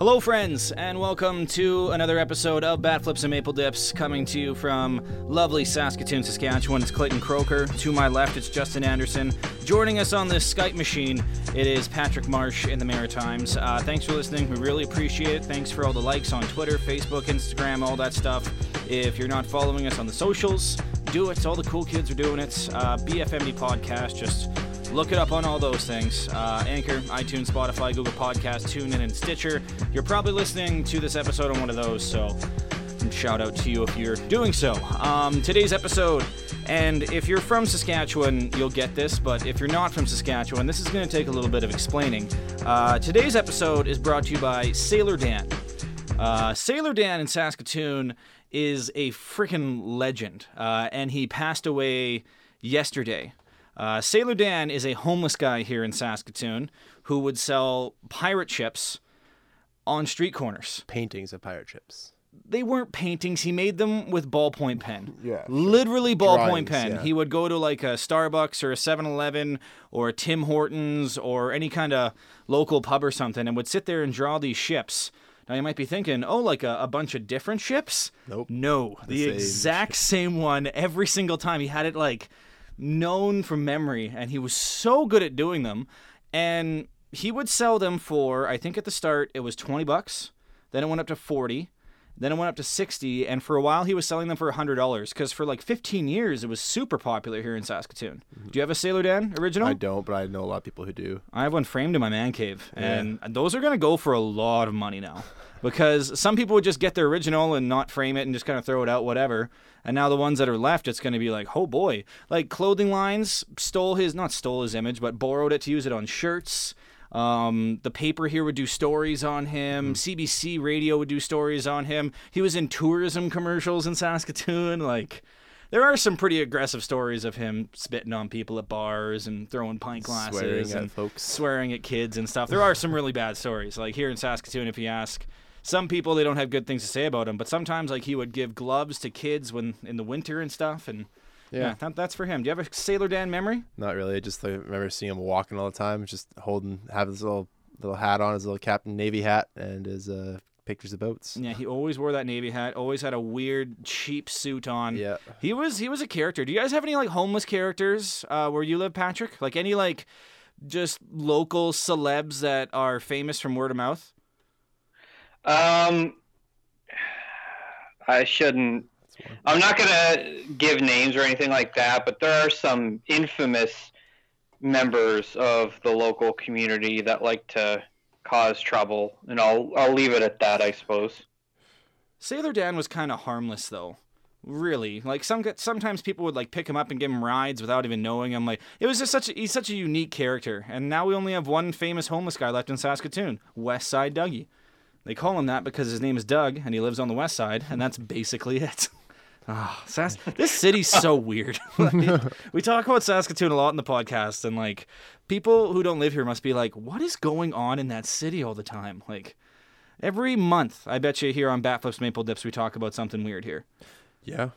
Hello, friends, and welcome to another episode of Bat Flips and Maple Dips, coming to you from lovely Saskatoon, Saskatchewan. It's Clayton Croker. To my left, it's Justin Anderson. Joining us on this Skype machine, it is Patrick Marsh in the Maritimes. Uh, thanks for listening. We really appreciate it. Thanks for all the likes on Twitter, Facebook, Instagram, all that stuff. If you're not following us on the socials, do it. All the cool kids are doing it. Uh, BFMD Podcast, just Look it up on all those things uh, Anchor, iTunes, Spotify, Google Podcast, TuneIn, and Stitcher. You're probably listening to this episode on one of those, so shout out to you if you're doing so. Um, today's episode, and if you're from Saskatchewan, you'll get this, but if you're not from Saskatchewan, this is going to take a little bit of explaining. Uh, today's episode is brought to you by Sailor Dan. Uh, Sailor Dan in Saskatoon is a freaking legend, uh, and he passed away yesterday. Uh, Sailor Dan is a homeless guy here in Saskatoon who would sell pirate ships on street corners. Paintings of pirate ships. They weren't paintings. He made them with ballpoint pen. Yeah. Literally ballpoint Drawings, pen. yeah. He would go to like a Starbucks or a 7 Eleven or a Tim Hortons or any kind of local pub or something and would sit there and draw these ships. Now you might be thinking, oh, like a, a bunch of different ships? Nope. No, the, same exact same one every single time. He had it like known from memory, and he was so good at doing them. And he would sell them for, I think at the start it was twenty bucks. Then it went up to forty. Then it went up to sixty, and for a while he was selling them for hundred dollars. Because for like fifteen years it was super popular here in Saskatoon. Mm-hmm. Do you have a Sailor Dan original? I don't, but I know a lot of people who do. I have one framed in my man cave, and those are going to go for a lot of money now. Because some people would just get their original and not frame it and just kind of throw it out, whatever. And now the ones that are left, it's going to be like, oh boy. Like clothing lines stole his, not stole his image, but borrowed it to use it on shirts. Um, the paper here would do stories on him. CBC radio would do stories on him. He was in tourism commercials in Saskatoon. Like, there are some pretty aggressive stories of him spitting on people at bars and throwing pint glasses Swearing and folks. swearing at kids and stuff. There are some really bad stories. Like here in Saskatoon, if you ask some people, they don't have good things to say about him. But sometimes, like he would give gloves to kids when in the winter and stuff. And yeah, Yeah. that, that's for him. Do you have a Sailor Dan memory? Not really. I just like, remember seeing him walking all the time, just holding, have his little little hat on, his little Captain Navy hat, and his uh, pictures of boats. Yeah, he always wore that navy hat. Always had a weird cheap suit on. Yeah. He was he was a character. Do you guys have any like homeless characters uh, where you live, Patrick? Like any like just local celebs that are famous from word of mouth? Um, I shouldn't. I'm not gonna give names or anything like that, but there are some infamous members of the local community that like to cause trouble, and I'll I'll leave it at that, I suppose. Sailor Dan was kind of harmless though. Really, like some sometimes people would like pick him up and give him rides without even knowing him. Like it was just such a, he's such a unique character. And now we only have one famous homeless guy left in Saskatoon, West Side Dougie. They call him that because his name is Doug and he lives on the west side, and that's basically it. Ah, Sas- this city's so weird. We talk about Saskatoon a lot in the podcast, and like people who don't live here must be like, "What is going on in that city all the time?" Like every month, I bet you here on Batflips Maple Dips, we talk about something weird here. Yeah.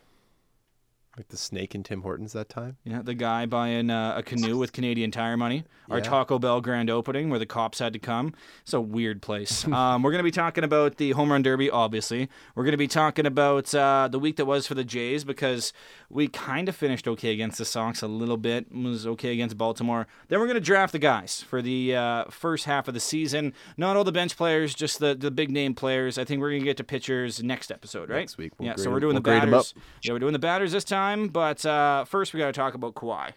Like the snake in Tim Hortons that time. Yeah, the guy buying uh, a canoe with Canadian Tire money. Our Yeah. Taco Bell grand opening where the cops had to come. It's a weird place. um, we're going to be talking about the home run derby, obviously. We're going to be talking about uh, the week that was for the Jays because we kind of finished okay against the Sox a little bit. Was okay against Baltimore. Then we're going to draft the guys for the uh, first half of the season. Not all the bench players, just the, the big name players. I think we're going to get to pitchers next episode, right? Next week. We'll yeah, so we're doing we'll the batters. Yeah, we're doing the batters this time, but uh, first we got to talk about Kawhi.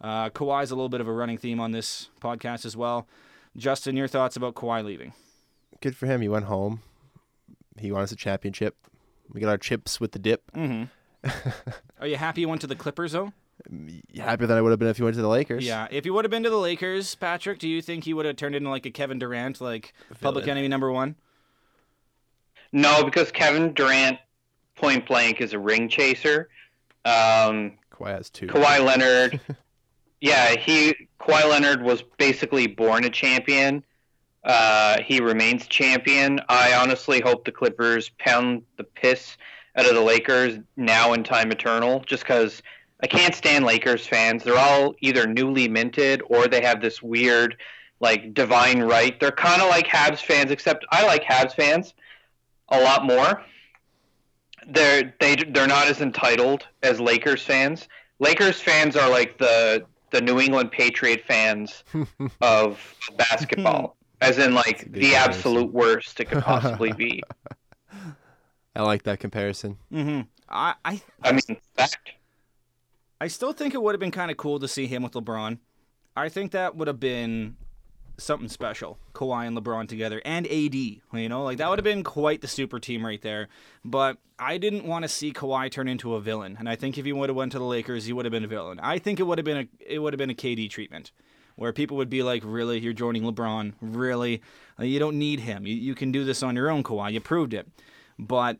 Uh, Kawhi's a little bit of a running theme on this podcast as well. Justin, your thoughts about Kawhi leaving? Good for him. He went home. He won us a championship. We got our chips with the dip. Mm-hmm. Are you happy you went to the Clippers though? Happier than I would have been if he went to the Lakers. Yeah. If you would have been to the Lakers, Patrick, do you think he would have turned into like a Kevin Durant, like public enemy number one? No, because Kevin Durant, point blank, is a ring chaser. Um, Kawhi has two. Kawhi Leonard, yeah, he Kawhi Leonard was basically born a champion. Uh, he remains champion. I honestly hope the Clippers pound the piss out of the Lakers now in time eternal, just because I can't stand Lakers fans. They're all either newly minted or they have this weird like divine right. They're kind of like Habs fans, except I like Habs fans a lot more. They're they they're not as entitled as Lakers fans. Lakers fans are like the the New England Patriot fans of basketball, as in like the comparison. absolute worst it could possibly be. I like that comparison. Mm-hmm. I, I I mean, fact. I still think it would have been kind of cool to see him with LeBron. I think that would have been something special. Kawhi and LeBron together and AD, you know, like that would have been quite the super team right there. But I didn't want to see Kawhi turn into a villain, and I think if he would have went to the Lakers, he would have been a villain. I think it would have been a it would have been a KD treatment. Where people would be like, "Really, you're joining LeBron? Really, you don't need him. You, you can do this on your own, Kawhi. You proved it." But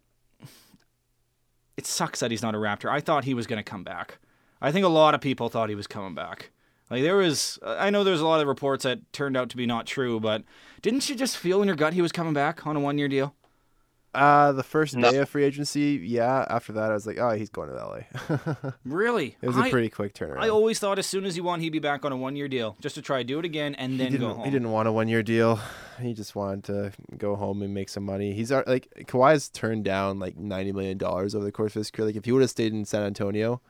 it sucks that he's not a Raptor. I thought he was going to come back. I think a lot of people thought he was coming back. Like there was, I know there's a lot of reports that turned out to be not true, but didn't you just feel in your gut he was coming back on a one-year deal? Uh, the first No. day of free agency, yeah. After that, I was like, oh, he's going to LA. Really? it was a I, pretty quick turnaround. I always thought as soon as he won, he'd be back on a one-year deal just to try do it again and then go home. He didn't want a one year deal. He just wanted to go home and make some money. He's like Kawhi's turned down like ninety million dollars over the course of his career. Like if he would have stayed in San Antonio,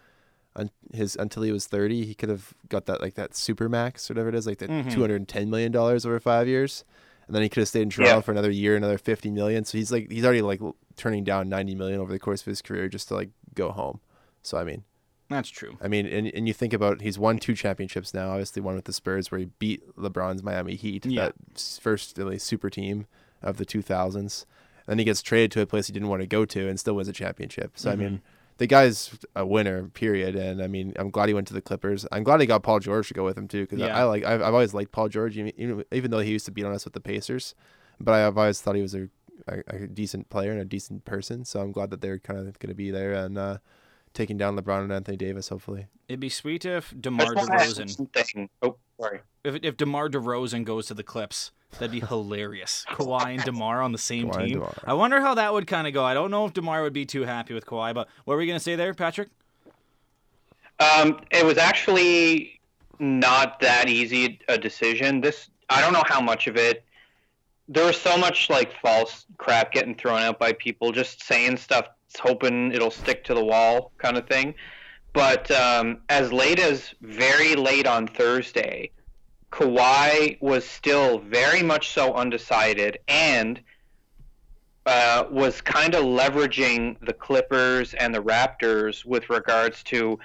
un- his until he was thirty, he could have got that like that super max, or whatever it is, like that Mhm. hundred and ten million dollars over five years, and then he could have stayed in Toronto Yeah. for another year, another fifty million. So he's like he's already like turning down ninety million over the course of his career just to like go home. So I mean, That's true. I mean, and, and you think about he's won two championships now. Obviously, one with the Spurs where he beat LeBron's Miami Heat, Yeah. that first really super team of the 2000s. and Then he gets traded to a place he didn't want to go to and still wins a championship. So I mean, the guy's a winner, period. And I mean, I'm glad he went to the Clippers. I'm glad he got Paul George to go with him too, because Yeah. I, I like I've, I've always liked Paul George, even, even though he used to beat on us with the Pacers. But I've always thought he was a, a, a decent player and a decent person. So I'm glad that they're kind of going to be there and uh, taking down LeBron and Anthony Davis, hopefully. It'd be sweet if DeMar just wanna DeRozan. Oh, sorry. if, if DeMar DeRozan goes to the Clips, that'd be hilarious. Kawhi and DeMar on the same Kawhi team. I wonder how that would kind of go. I don't know if DeMar would be too happy with Kawhi, but what were we going to say there, Patrick? Um, it was actually not that easy a decision. This I don't know how much of it. There was so much like false crap getting thrown out by people, just saying stuff, hoping it'll stick to the wall, kind of thing. But um, as late as very late on Thursday, Kawhi was still very much so undecided and uh, was kind of leveraging the Clippers and the Raptors with regards to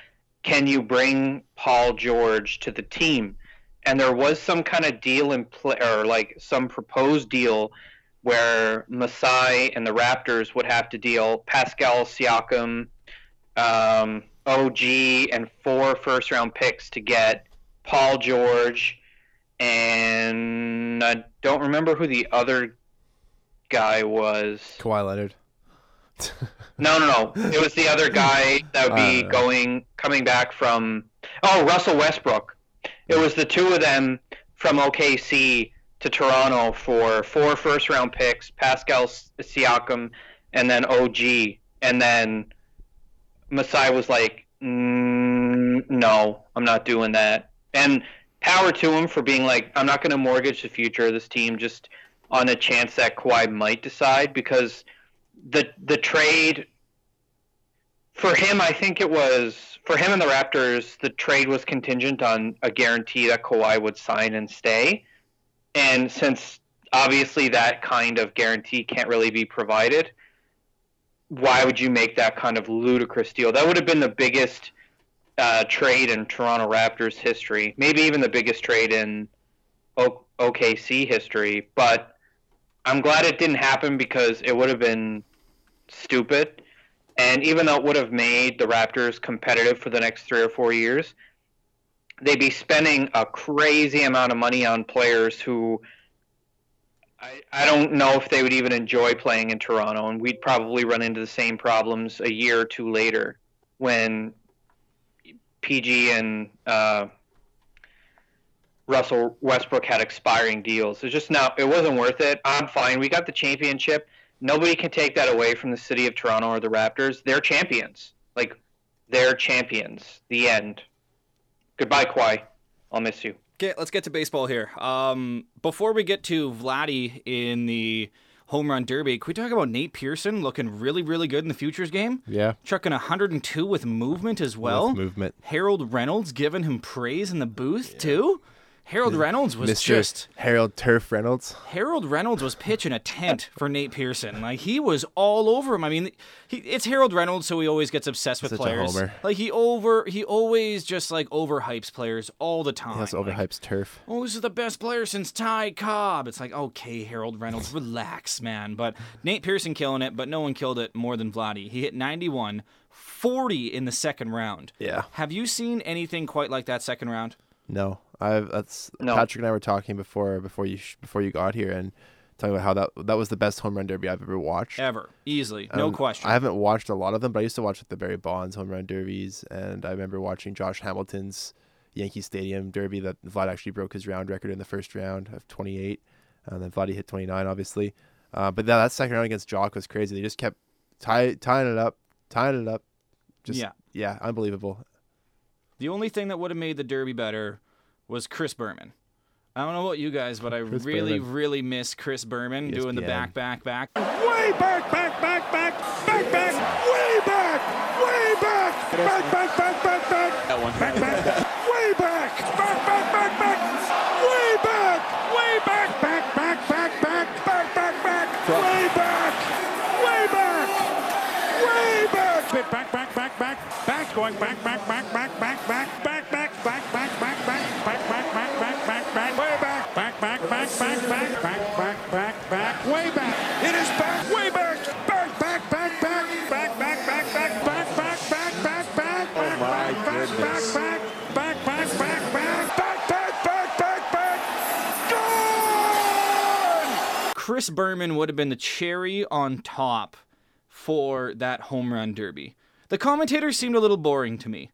can you bring Paul George to the team? And there was some kind of deal in play, or like some proposed deal where Masai and the Raptors would have to deal Pascal Siakam, um, OG, and four first round picks to get Paul George, and I don't remember who the other guy was. Kawhi Leonard. No, no, no. It was the other guy that would be don't going coming back from. Oh, Russell Westbrook. It was the two of them from OKC to Toronto for four first round picks, Pascal Siakam, and then OG, and then Masai was like, mm, "No, I'm not doing that." And power to him for being like, "I'm not going to mortgage the future of this team just on a chance that Kawhi might decide," because the the trade for him, I think it was for him and the Raptors. The trade was contingent on a guarantee that Kawhi would sign and stay, and since obviously that kind of guarantee can't really be provided, why would you make that kind of ludicrous deal? That would have been the biggest uh, trade in Toronto Raptors history, maybe even the biggest trade in o- OKC history. But I'm glad it didn't happen because it would have been stupid. And even though it would have made the Raptors competitive for the next three or four years, they'd be spending a crazy amount of money on players who I, I don't know if they would even enjoy playing in Toronto. And we'd probably run into the same problems a year or two later when PG and uh, Russell Westbrook had expiring deals. It's just not. It wasn't worth it. I'm fine. We got the championship. Nobody can take that away from the city of Toronto or the Raptors. They're champions. Like they're champions. The end. Goodbye, Kawhi. I'll miss you. Okay, let's get to baseball here. Um, before we get to Vladdy in the home run derby, can we talk about Nate Pearson looking really, really good in the futures game? Yeah. Chucking 102 with movement as well. With movement. Harold Reynolds giving him praise in the booth too. Harold Reynolds was Mr. just Harold Turf Reynolds. Harold Reynolds was pitching a tent for Nate Pearson. Like he was all over him. I mean, he, it's Harold Reynolds, so he always gets obsessed with Such a players. homer. Like he over, he always just like overhypes players all the time. Like, overhypes turf. oh, this is the best player since Ty Cobb. It's like, okay, Harold Reynolds, relax, man. But Nate Pearson killing it, but no one killed it more than Vladdy. He hit 91, 40 in the second round. Yeah. Have you seen anything quite like that second round? No, I've that's No. Patrick and I were talking before before you sh- before you got here and talking about how that that was the best home run derby I've ever watched. Ever. Easily. No Um, question. I haven't watched a lot of them, but I used to watch like, the Barry Bonds home run derbies, and I remember watching Josh Hamilton's Yankee Stadium derby that Vlad actually broke his round record in the first round of 28, and then Vladdy hit 29, obviously. Uh, but that, that second round against Joc was crazy. They just kept tie, tying it up, tying it up. Just Yeah. yeah, unbelievable. The only thing that would have made the Derby better was Chris Berman. I don't know about you guys, but I Chris really, Berman. really miss Chris Berman doing the back, back, back. Way back, back, back, back, back, back, way back, way back, back, back, back, back, back, that one, back, back, way back, back, back, back, back, way back, way back, back, back, back, back, back, back, back, back way back, way back, way back, Bit back, back, back, back, back, going back, back, back, back, back, back, back, back, back, back, back, back, back, way back. It is back, way back, back, back, back, back, back, back, back, back, back, back, back, back, back, Oh my goodness. back, back, back, back, back, back, back, back, back, back. Chris Berman would have been the cherry on top for that home run derby. The commentators seemed a little boring to me.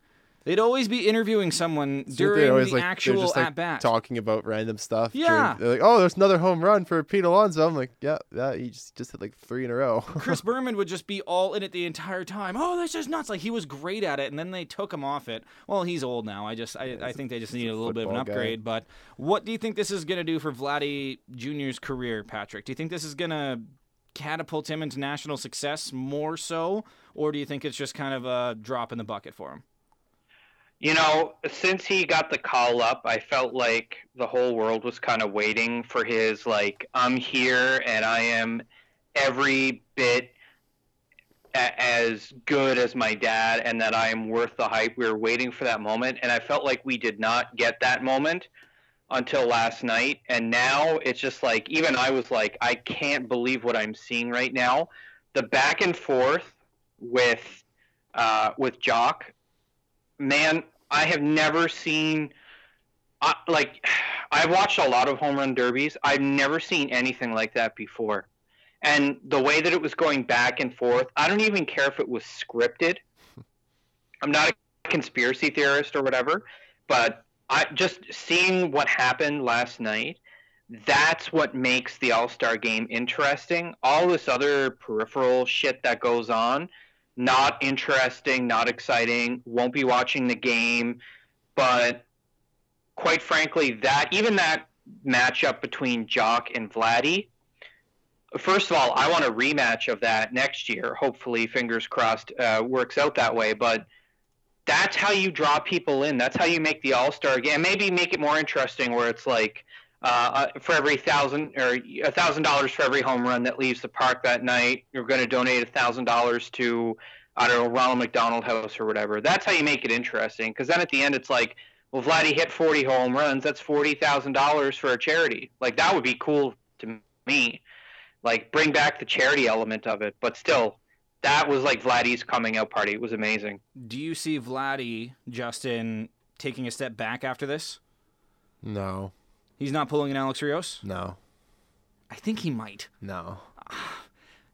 They'd always be interviewing someone They're during always, the like, actual just, like, at bat. talking about random stuff. during- Yeah. they're like, oh, there's another home run for Pete Alonso. I'm like, yeah, yeah, he just, just hit like three in a row. Chris Berman would just be all in it the entire time. Oh, this is nuts! Like he was great at it, and then they took him off it. Well, he's old now. I just, I, I think they just need a little bit of an football guy. upgrade. But what do you think this is gonna do for Vladdy Jr.'s career, Patrick? Do you think this is gonna catapult him into national success more so, or do you think it's just kind of a drop in the bucket for him? You know, since he got the call up, I felt like the whole world was kind of waiting for his like I'm here and I am every bit as good as my dad and that I am worth the hype. We were waiting for that moment and I felt like we did not get that moment until last night and now it's just like even I was like I can't believe what I'm seeing right now. The back and forth with uh, with Joc man, I have never seen I, like I've watched a lot of home run derbies. I've never seen anything like that before. And the way that it was going back and forth, I don't even care if it was scripted. I'm not a conspiracy theorist or whatever, but I just seeing what happened last night, that's what makes the All-Star game interesting. All this other peripheral shit that goes on, not interesting, not exciting, won't be watching the game, but quite frankly, that even that matchup between Joc and Vladdy, first of all, I want a rematch of that next year. Hopefully, fingers crossed, uh, works out that way. But that's how you draw people in. That's how you make the All Star game. Maybe make it more interesting, where it's like uh, uh, for every thousand or a thousand dollars for every home run that leaves the park that night, you're going to donate a thousand dollars to I don't know Ronald McDonald House or whatever. That's how you make it interesting. Because then at the end, it's like, well, Vladdy hit 40 home runs. That's forty thousand dollars for a charity. Like that would be cool to me. Like bring back the charity element of it. But still, that was like Vladdy's coming out party. It was amazing. Do you see Vladdy Justin taking a step back after this? no, He's not pulling an Alex Rios. no, I think he might. no. Ah.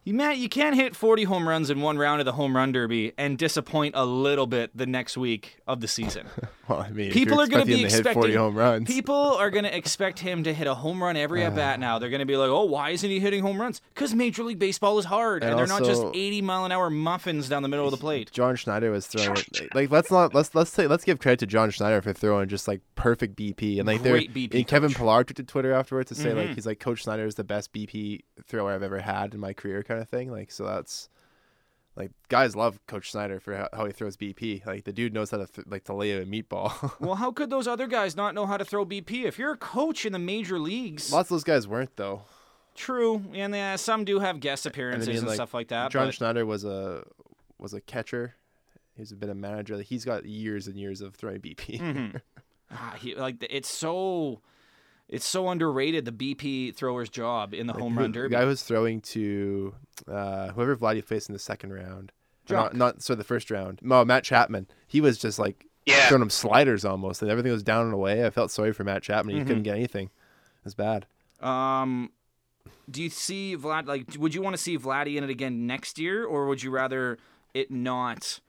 You Matt, you can't hit 40 home runs in one round of the home run derby and disappoint a little bit the next week of the season. Well, I mean, People are going to be him to hit expecting 40 home runs. People are going to expect him to hit a home run every at bat now. They're going to be like, "Oh, why isn't he hitting home runs?" Because Major League Baseball is hard, and, And they're not just 80 mile an hour muffins down the middle of the plate. John Schneider was throwing it. Like, let's not let's let's say let's give credit to John Schneider for throwing just like perfect BP and like they're- Great BP And Kevin. Pillar took to Twitter afterwards to say Mhm. like he's like Coach Schneider is the best BP thrower I've ever had in my career, kind of thing. Like, so that's like guys love Coach Schneider for how, how he throws BP. Like the dude knows how to th- like to lay a meatball. Well, how could those other guys not know how to throw BP? If you're a coach in the major leagues, Lots of those guys weren't though. true, and uh, some do have guest appearances and, like, stuff like that. John but- Schneider was a was a catcher. He's been a manager. He's got years and years of throwing BP. Mhm. Ah, he, like it's so, it's so underrated the BP thrower's job in the Like, home who- run derby. The guy was throwing to uh, whoever Vladdy faced in the second round. Not, not so the first round. No, Matt Chapman. He was just like Yeah. throwing him sliders almost, and everything was down and away. I felt sorry for Matt Chapman. He Mm-hmm. couldn't get anything. It was bad. Um, do you see Vlad? Like, would you want to see Vladdy in it again next year, or would you rather it not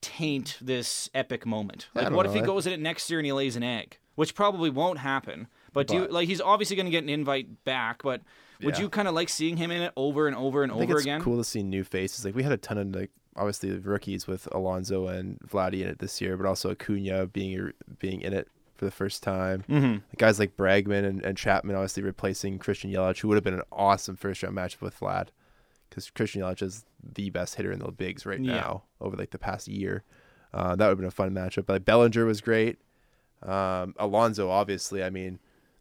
taint this epic moment? Like, don't what if he goes in it next year and he lays an egg, which probably won't happen. But, do you But- like he's obviously going to get an invite back? But would Yeah. you kind of like seeing him in it over and over and I think over it's again? cool to see new faces. Like we had a ton of like obviously the rookies with Alonso and Vladdy in it this year, but also Acuna being being in it for the first time. Mm-hmm. Guys like Bregman and, and Chapman obviously replacing Christian Yelich, who would have been an awesome first round matchup with Vlad, because Christian Yelich is the best hitter in the bigs right Yeah. now over like the past year. Uh, that would have been a fun matchup. But like, Bellinger was great. Um, Alonso, obviously, I mean,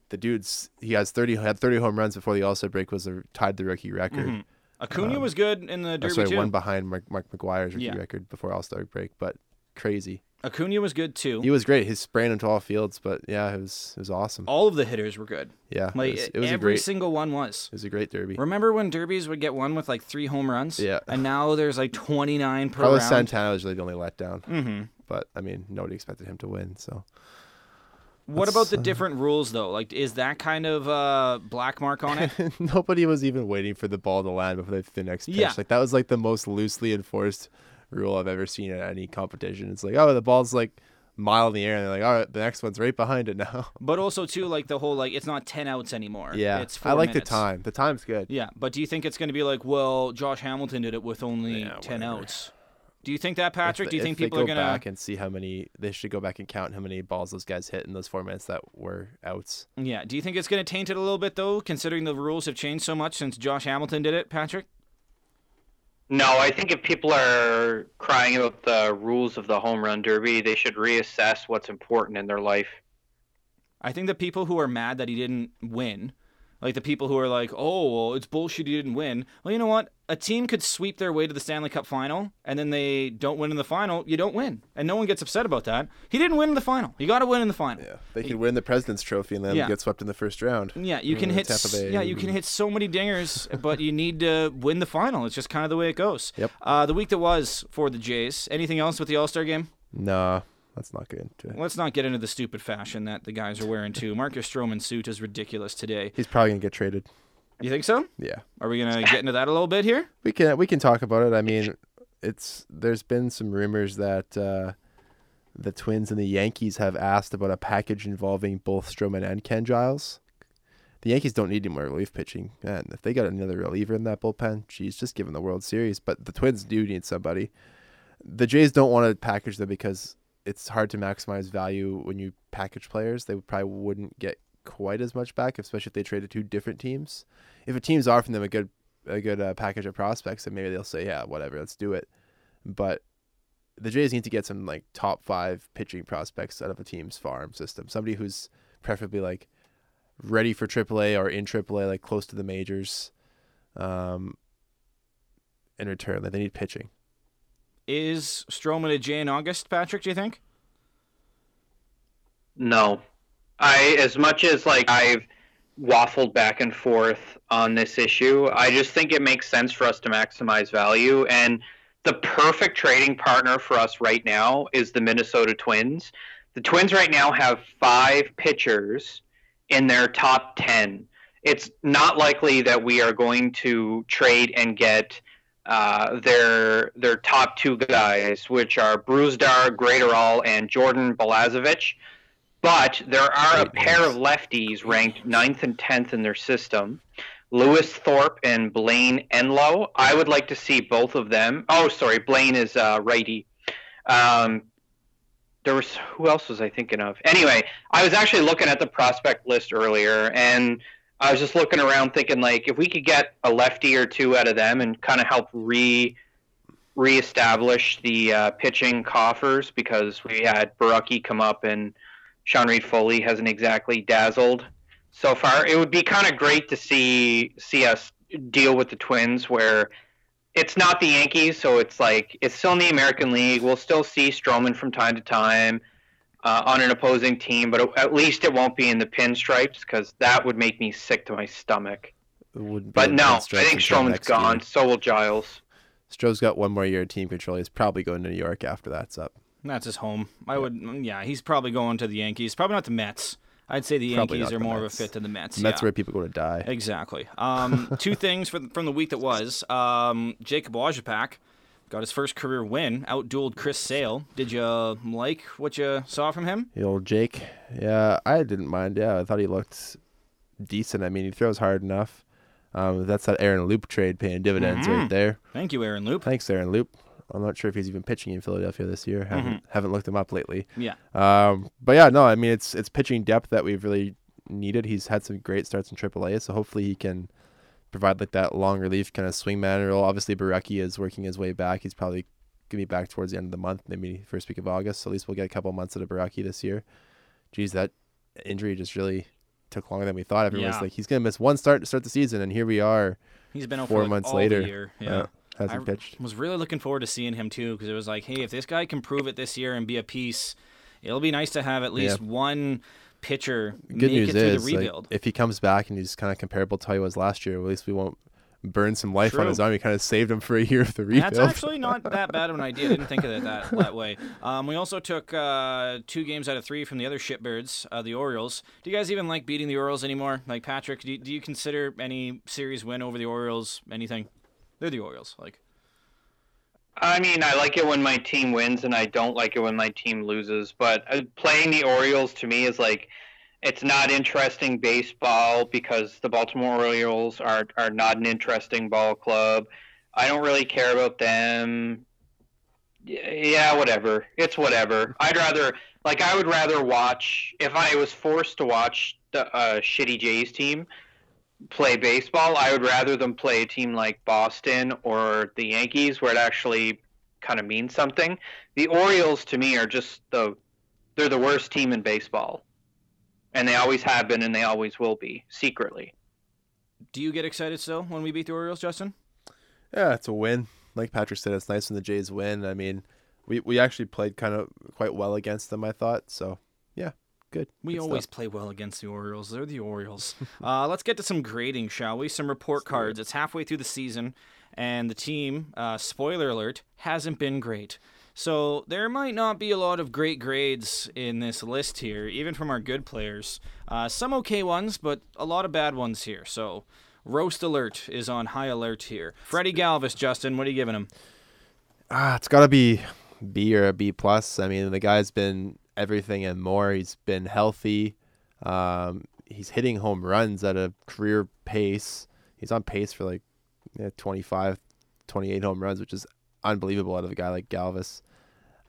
the dude's he has thirty had thirty home runs before the All Star break was a, tied the rookie record. Mhm. Acuna was good in the derby sorry, too. one behind Mark, Mark McGwire's rookie Yeah. record before All Star break, but crazy. Acuna was good too. He was great. His spraying into all fields, but yeah, it was it was awesome. All of the hitters were good. Yeah, Like it was, it was a every great single one was. it was a great derby. Remember when derbies would get one with like three home runs? Yeah. And now there's like 29 per Carlos round. Santana was really the only letdown, hmm but I mean nobody expected him to win. So What That's, about the uh, different rules though? Like, is that kind of uh, black mark on it? nobody was even waiting for the ball to land before they threw the next pitch. Yeah. Like that was like the most loosely enforced rule I've ever seen at any competition. It's like oh the ball's like mile in the air, and they're like all right the next one's right behind it now. but also too, like the whole like it's not 10 outs anymore. yeah, It's I like minutes. the time. The time's good. Yeah, but do you think it's going to be like, well, Josh Hamilton did it with only Yeah, 10 whatever. outs? Do you think that, Patrick? If do you think people go are going to back to? and see how many they should go back and count how many balls those guys hit in those four minutes that were outs. Yeah. Do you think it's going to taint it a little bit though, considering the rules have changed so much since Josh Hamilton did it, Patrick? No, I think if people are crying about the rules of the home run derby, they should reassess what's important in their life. I think the people who are mad that he didn't win, like the people who are like, "Oh, well, it's bullshit he didn't win." Well, you know what? A team could sweep their way to the Stanley Cup final, and then they don't win in the final. You don't win, and no one gets upset about that. He didn't win in the final. You got to win in the final. Yeah, they could win the President's Trophy and then Yeah. get swept in the first round. Yeah, you can hit. Tampa Bay Yeah, you can hit so many dingers, but you need to win the final. It's just kind of the way it goes. Yep. Uh, the week that was for the Jays. Anything else with the All Star game? Nah, let's not get into it. Let's not get into the stupid fashion that the guys are wearing too. Marcus Stroman's suit is ridiculous today. He's probably gonna get traded. You think so? Yeah, Are we gonna get into that a little bit here? we can we can talk about it. I mean, it's there's been some rumors that uh, the Twins and the Yankees have asked about a package involving both Stroman and Ken Giles. The Yankees don't need any more relief pitching, and if they got another reliever in that bullpen, geez, just give them the World Series. But the Twins do need somebody. The Jays don't want to package them because it's hard to maximize value when you package players. They probably wouldn't get quite as much back, especially if they traded two different teams. If a team's offering them a good a good uh, package of prospects, then maybe they'll say, yeah, whatever, let's do it. But the Jays need to get some like top five pitching prospects out of a team's farm system. Somebody who's preferably like ready for AAA or in AAA, like close to the majors. Um, in return, like they need pitching. Is Stroman a Jay in August, Patrick? Do you think? No. I as much as like I've waffled back and forth on this issue, I just think it makes sense for us to maximize value and the perfect trading partner for us right now is the Minnesota Twins. The Twins right now have 5 pitchers in their top 10. it's not likely that we are going to trade and get uh, their their top two guys, which are Brusdar, Graterol, and Jordan Balazovic. But there are a pair of lefties ranked ninth and tenth in their system. Lewis Thorpe and Blaine Enlow. I would like to see both of them. Oh, sorry, Blaine is uh, righty. Um, there was who else was I thinking of? Anyway, I was actually looking at the prospect list earlier, and I was just looking around thinking like if we could get a lefty or two out of them and kind of help re reestablish the uh, pitching coffers because we had Borucki come up and Sean Reid-Foley hasn't exactly dazzled so far. It would be kind of great to see see us deal with the Twins where it's not the Yankees, so it's like it's still in the American League. We'll still see Stroman from time to time uh, on an opposing team, but at least it won't be in the pinstripes because that would make me sick to my stomach. It wouldn't But no, I pinstripes think until Stroman's next year. gone. So will Giles. Stroh's got one more year of team control. He's probably going to New York after that's up. That's his home. I would, mm, yeah, he's probably going to the Yankees. Probably not the Mets. I'd say the Probably Yankees are the more Mets. of a fit to the Mets. And that's yeah. where people go to die. Exactly. Um, two things for, from the week that was. Um, Jacob Waguespack got his first career win, outdueled Chris Sale. Did you like what you saw from him? The old Jake. Yeah, I didn't mind. Yeah, I thought he looked decent. I mean, he throws hard enough. Um, that's that Aaron Loup trade paying dividends right Mhm. there. Thank you, Aaron Loup. Thanks, Aaron Loup. I'm not sure if he's even pitching in Philadelphia this year. Haven't haven't looked him up lately. Yeah. Um, but yeah, no, I mean it's it's pitching depth that we've really needed. He's had some great starts in AAA, so hopefully he can provide like that long relief kind of swingman role. Obviously, Borucki is working his way back. He's probably gonna be back towards the end of the month, maybe first week of August. So at least we'll get a couple months out of Borucki this year. Geez, that injury just really took longer than we thought. Everyone's Yeah. like, he's gonna miss one start to start the season, and here we are, He's been four like months later. Year. Yeah. uh, hasn't I pitched. was really looking forward to seeing him too because it was like, hey, if this guy can prove it this year and be a piece, it'll be nice to have at least one pitcher Good make news it through is, the like, if he comes back and he's kind of comparable to how he was last year, at least we won't burn some life on his arm. We kind of saved him for a year of the rebuild. That's actually not that bad of an idea. I didn't think of it that, that way. Um, we also took uh, two games out of three from the other shitbirds, uh, the Orioles. Do you guys even like beating the Orioles anymore? Like Patrick, do you, do you consider any series win over the Orioles anything? They're the Orioles. Like I mean, I like it when my team wins, and I don't like it when my team loses. But uh, playing the Orioles to me is like, it's not interesting baseball because the Baltimore Orioles are are not an interesting ball club. I don't really care about them. Yeah, whatever. It's whatever. I'd rather like I would rather watch if I was forced to watch the uh, shitty Jays team play baseball. I would rather them play a team like Boston or the Yankees, where it actually kind of means something. The Orioles, to me, are just the they're the worst team in baseball, and they always have been, and they always will be secretly. Do you get excited still when we beat the Orioles, Justin? Yeah, it's a win. Like Patrick said, it's nice when the Jays win. I mean, we we actually played kind of quite well against them. I thought so. Yeah, good. We Good always stuff. play well against the Orioles. They're the Orioles. uh, let's get to some grading, shall we? Some report cards. It's halfway through the season, and the team, uh, spoiler alert, hasn't been great. So there might not be a lot of great grades in this list here, even from our good players. Uh, some okay ones, but a lot of bad ones here. So roast alert is on high alert here. Freddie Galvis, Justin, what are you giving him? Ah, it's got to be B or a B plus. I mean, the guy's been everything and more. He's been healthy. Um, he's hitting home runs at a career pace. He's on pace for like yeah, 25, 28 home runs, which is unbelievable out of a guy like Galvis.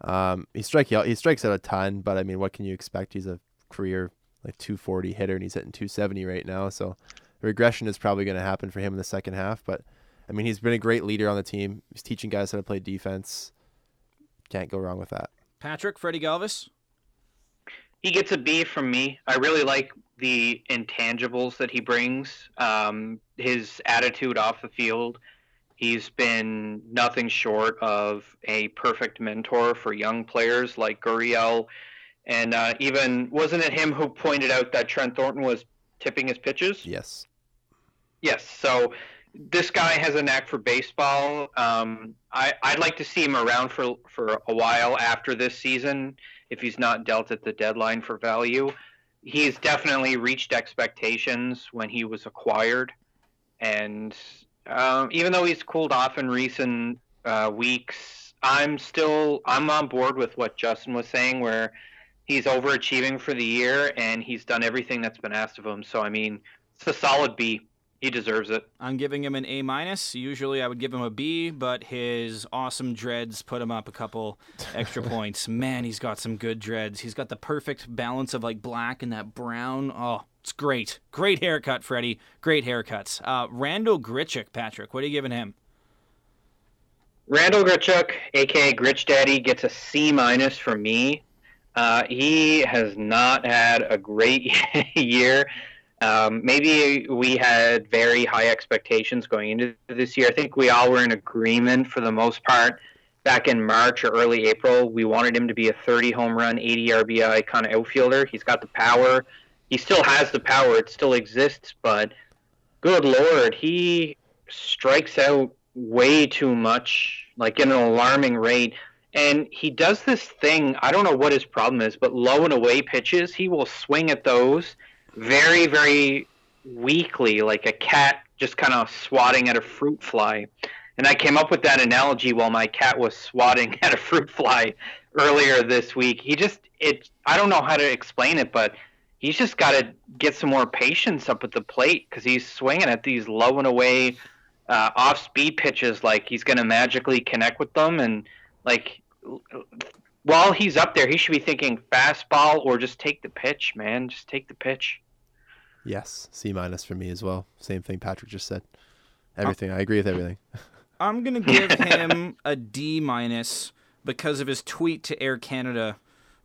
Um, he strike he strikes out a ton, but I mean, what can you expect? He's a career like 240 hitter, and he's hitting 270 right now. So regression is probably going to happen for him in the second half. But I mean, he's been a great leader on the team. He's teaching guys how to play defense. Can't go wrong with that. Patrick, Freddie Galvis? He gets a B from me. I really like the intangibles that he brings. Um, his attitude off the field. He's been nothing short of a perfect mentor for young players like Gurriel. And uh, even, wasn't it him who pointed out that Trent Thornton was tipping his pitches? Yes. Yes. So this guy has a knack for baseball. Um, I, I'd like to see him around for for a while after this season if he's not dealt at the deadline for value. he's definitely reached expectations when he was acquired, and um, even though he's cooled off in recent uh, weeks, I'm still I'm on board with what Justin was saying, where he's overachieving for the year and he's done everything that's been asked of him. So I mean, it's a solid B. He deserves it. I'm giving him an A minus. Usually I would give him a B, but his awesome dreads put him up a couple extra points. Man, he's got some good dreads. He's got the perfect balance of like black and that brown. Oh, it's great. Great haircut, Freddie. Great haircuts. Uh, Randall Grichuk, Patrick. What are you giving him? Randall Grichuk, aka Gritch Daddy, gets a C minus from me. Uh, he has not had a great year. Um, maybe we had very high expectations going into this year. I think we all were in agreement for the most part back in March or early April. We wanted him to be a 30 home run, 80 RBI kind of outfielder. He's got the power. He still has the power. It still exists, but good lord, he strikes out way too much, like in an alarming rate. And he does this thing. I don't know what his problem is, but low and away pitches, he will swing at those very, very weakly, like a cat just kind of swatting at a fruit fly. And I came up with that analogy while my cat was swatting at a fruit fly earlier this week. He just, it, I don't know how to explain it, but he's just got to get some more patience up at the plate because he's swinging at these low and away uh, off speed pitches like he's going to magically connect with them. And like, while he's up there, he should be thinking fastball or just take the pitch, man. Just take the pitch. Yes, C minus for me as well. Same thing Patrick just said. Everything. I agree with everything. I'm gonna give him a D minus because of his tweet to Air Canada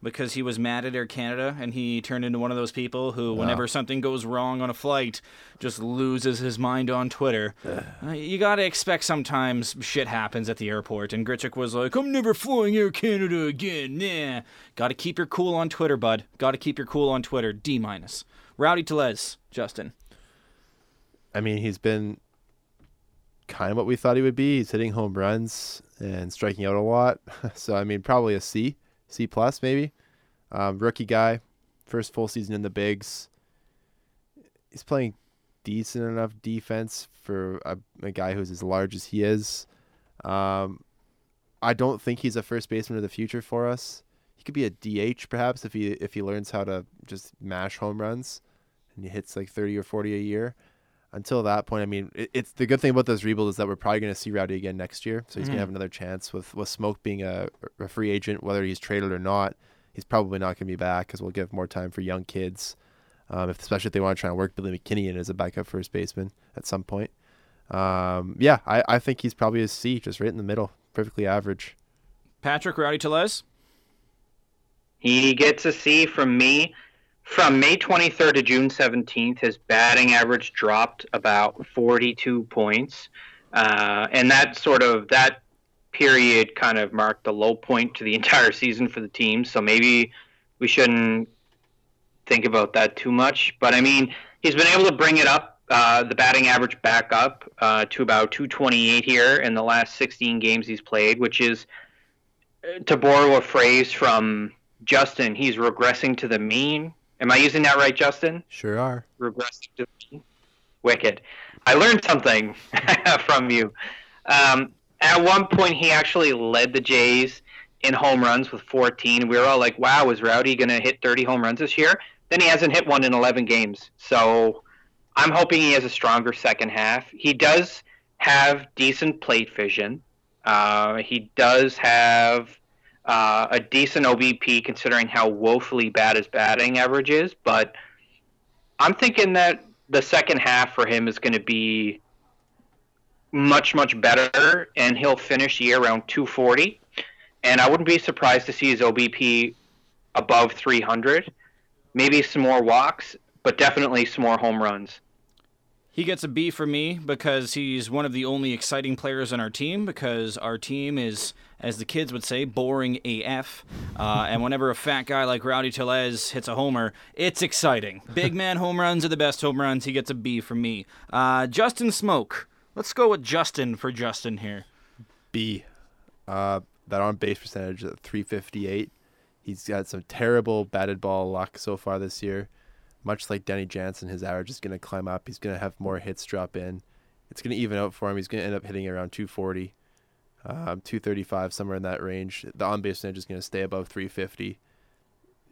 because he was mad at Air Canada and he turned into one of those people who, whenever something goes wrong on a flight, just loses his mind on Twitter. Uh, you gotta expect sometimes shit happens at the airport, and Grichuk was like, "I'm never flying Air Canada again." Nah, gotta keep your cool on Twitter, bud. Gotta keep your cool on Twitter. D minus. Rowdy Tellez, Justin. I mean, he's been kind of what we thought he would be. He's hitting home runs and striking out a lot. So I mean, probably a C, C plus maybe. Um, rookie guy, first full season in the bigs. He's playing decent enough defense for a, a guy who's as large as he is. Um, I don't think he's a first baseman of the future for us. He could be a DH perhaps if he if he learns how to just mash home runs and he hits like 30 or 40 a year. Until that point, I mean, it, it's the good thing about this rebuild is that we're probably going to see Rowdy again next year, so he's Mhm. gonna have another chance with with Smoak being a, a free agent, whether he's traded or not. He's probably not going to be back because we'll give more time for young kids, um, if, especially if they want to try and work Billy McKinney in as a backup first baseman at some point. Um, yeah, I, I think he's probably a C, just right in the middle, perfectly average. Patrick Rowdy Tellez. He gets a C from me. From May 23rd to June 17th, his batting average dropped about 42 points. Uh, and that sort of, that period kind of marked the low point to the entire season for the team. So maybe we shouldn't think about that too much. But I mean, he's been able to bring it up, uh, the batting average back up uh, to about 228 here in the last 16 games he's played, which is, uh, to borrow a phrase from Justin, he's regressing to the mean. Am I using that right, Justin? Sure are. Regressing to the mean. Wicked. I learned something from you. Um, at one point, he actually led the Jays in home runs with 14. We were all like, wow, is Rowdy going to hit 30 home runs this year? Then he hasn't hit one in 11 games. So I'm hoping he has a stronger second half. He does have decent plate vision. Uh, he does have uh, a decent OBP considering how woefully bad his batting average is. But I'm thinking that the second half for him is going to be much, much better, and he'll finish the year around 240. And I wouldn't be surprised to see his OBP above 300. Maybe some more walks, but definitely some more home runs. He gets a B for me because he's one of the only exciting players on our team because our team is, as the kids would say, boring AF. Uh, and whenever a fat guy like Rowdy Tellez hits a homer, it's exciting. Big man home runs are the best home runs. He gets a B from me. Uh, Justin Smoak. Let's go with Justin for Justin here. B. Uh, that on base percentage at 358. He's got some terrible batted ball luck so far this year. Much like Danny Jansen, his average is going to climb up. He's going to have more hits drop in. It's going to even out for him. He's going to end up hitting around 240, um, 235, somewhere in that range. The on base percentage is going to stay above 350.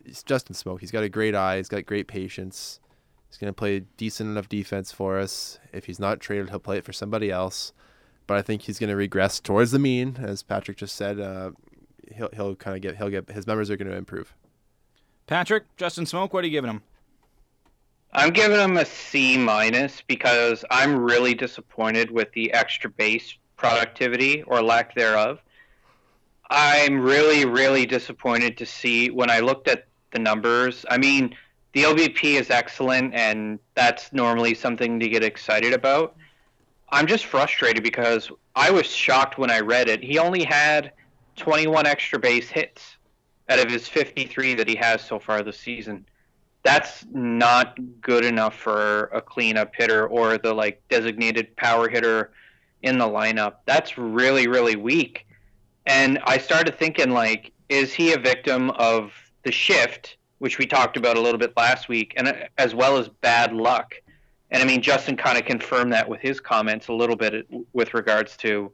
He's Justin Smoak. He's got a great eye. He's got great patience. He's going to play decent enough defense for us. If he's not traded, he'll play it for somebody else. But I think he's going to regress towards the mean, as Patrick just said. Uh, he'll he'll kind of get he'll get his numbers are going to improve. Patrick, Justin Smoak, what are you giving him? I'm giving him a C minus because I'm really disappointed with the extra base productivity or lack thereof. I'm really, really disappointed to see when I looked at the numbers. I mean, the OBP is excellent, and that's normally something to get excited about. I'm just frustrated because I was shocked when I read it. He only had 21 extra base hits out of his 53 that he has so far this season. That's not good enough for a cleanup hitter or the like designated power hitter in the lineup. That's really really weak. And I started thinking like is he a victim of the shift which we talked about a little bit last week and uh, as well as bad luck. And I mean Justin kind of confirmed that with his comments a little bit with regards to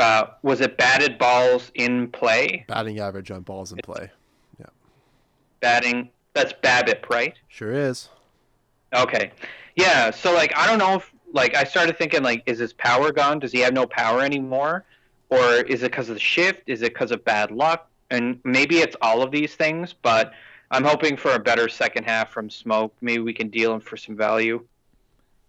uh, was it batted balls in play? Batting average on balls in play. Yeah. Batting. That's BABIP, right? Sure is. Okay. Yeah. So like, I don't know if like I started thinking like, is his power gone? Does he have no power anymore? Or is it because of the shift? Is it because of bad luck? And maybe it's all of these things, but I'm hoping for a better second half from Smoak. Maybe we can deal him for some value.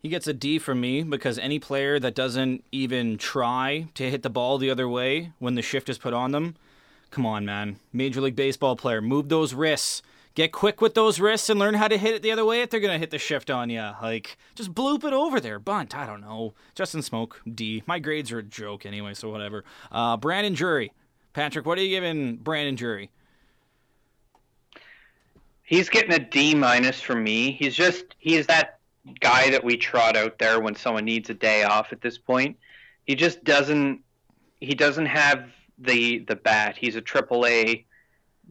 He gets a D from me because any player that doesn't even try to hit the ball the other way when the shift is put on them, come on, man. Major League Baseball player, move those wrists. Get quick with those wrists and learn how to hit it the other way if they're going to hit the shift on you. Like, just bloop it over there. Bunt, I don't know. Justin Smoak, D. My grades are a joke anyway, so whatever. Uh, Brandon Drury. Patrick, what are you giving Brandon Drury? He's getting a D minus from me. He's just, he's that guy that we trot out there when someone needs a day off at this point. He just doesn't he doesn't have the the bat. He's a triple A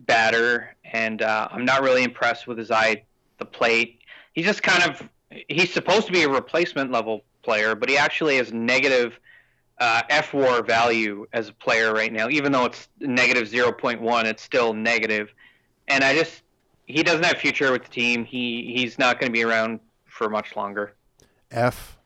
batter, and uh, I'm not really impressed with his eye the plate. He's just kind of he's supposed to be a replacement level player, but he actually has negative uh, fWAR value as a player right now. Even though it's negative 0.1, it's still negative. And I just he doesn't have future with the team. He he's not going to be around for much longer. F.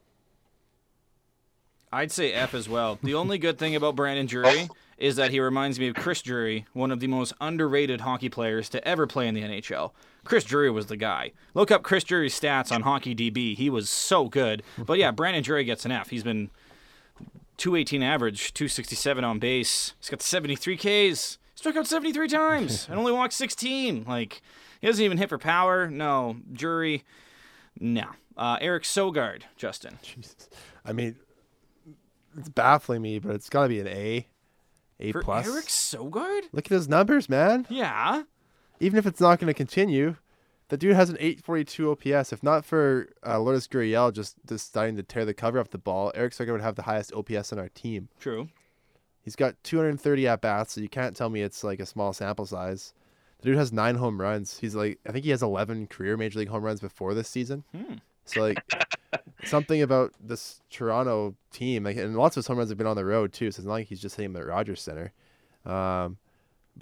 I'd say F as well. The only good thing about Brandon Drury is that he reminds me of Chris Drury, one of the most underrated hockey players to ever play in the NHL. Chris Drury was the guy. Look up Chris Drury's stats on Hockey DB. He was so good. But yeah, Brandon Drury gets an F. He's been 218 average, 267 on base. He's got 73 Ks. Struck out 73 times and only walked 16. Like, he doesn't even hit for power. No, Drury no. Uh, Eric Sogard, Justin. Jesus. I mean, it's baffling me, but it's got to be an A. A For plus. Eric Sogard? Look at his numbers, man. Yeah. Even if it's not going to continue, the dude has an 842 OPS. If not for uh, Lourdes Gurriel just deciding to tear the cover off the ball, Eric Sogard would have the highest OPS on our team. True. He's got 230 at bats, so you can't tell me it's like a small sample size. The dude has nine home runs. He's like, I think he has 11 career major league home runs before this season. Hmm. So like, something about this Toronto team, like, and lots of his home runs have been on the road too. So it's not like he's just hitting them at Rogers Center. Um,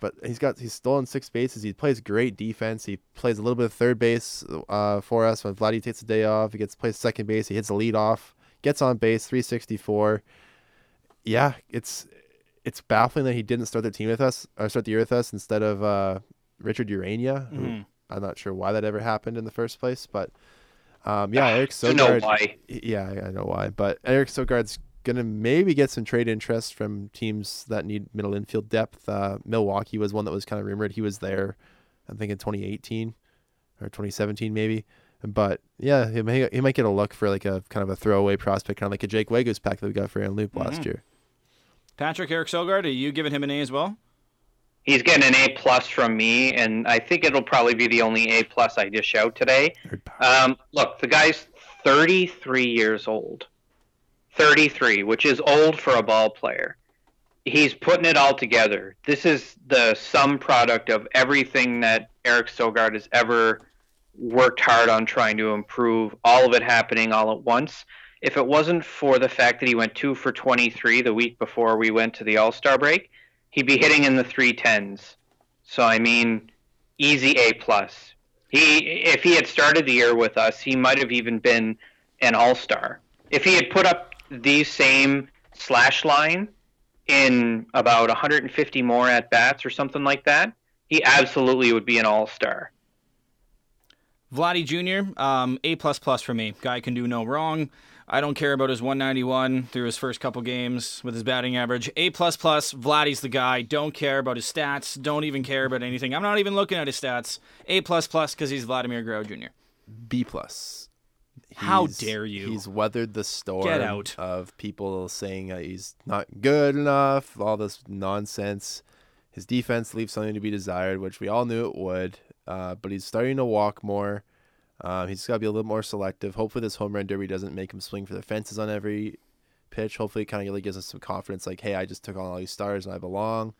but he's got he's stolen six bases. He plays great defense. He plays a little bit of third base uh, for us when Vladdy takes a day off. He gets plays second base. He hits a lead off. Gets on base. 364. Yeah, it's it's baffling that he didn't start the team with us or start the year with us instead of uh, Richard Urena. Who Mhm. I'm not sure why that ever happened in the first place, but um, yeah, Eric I don't know Sogard. why. Yeah, I I know why, but Eric Sogard's gonna maybe get some trade interest from teams that need middle infield depth. Uh, Milwaukee was one that was kind of rumored. He was there, I think in 2018 or 2017 maybe. But yeah, he may he might get a look for like a kind of a throwaway prospect, kind of like a Jake Waguespack that we got for Aaron Loup last Mhm. year. Patrick Eric Sogard, are you giving him an A as well? He's getting an A plus from me, and I think it'll probably be the only A plus I dish out today. Um, look, the guy's 33 years old. 33, which is old for a ball player. He's putting it all together. This is the sum product of everything that Eric Sogard has ever worked hard on trying to improve. All of it happening all at once. If it wasn't for the fact that he went two for 23 the week before we went to the All Star break, he'd be hitting in the 310s. So I mean, easy A plus. He if he had started the year with us, he might have even been an All Star. If he had put up the same slash line in about 150 more at bats or something like that, he absolutely would be an All Star. Vladdy Jr. Um, a plus plus for me. Guy can do no wrong. I don't care about his 191 through his first couple games with his batting average. A plus plus. Vladdy's the guy. Don't care about his stats. Don't even care about anything. I'm not even looking at his stats. A plus plus because he's Vladimir Guerrero Jr. B plus. How dare you. He's weathered the storm Get out. of people saying that he's not good enough, all this nonsense. His defense leaves something to be desired, which we all knew it would. Uh, but he's starting to walk more. Um, he's got to be a little more selective. Hopefully, this home run derby doesn't make him swing for the fences on every pitch. Hopefully, it kind of really gives us some confidence. Like, hey, I just took on all these stars and I belong.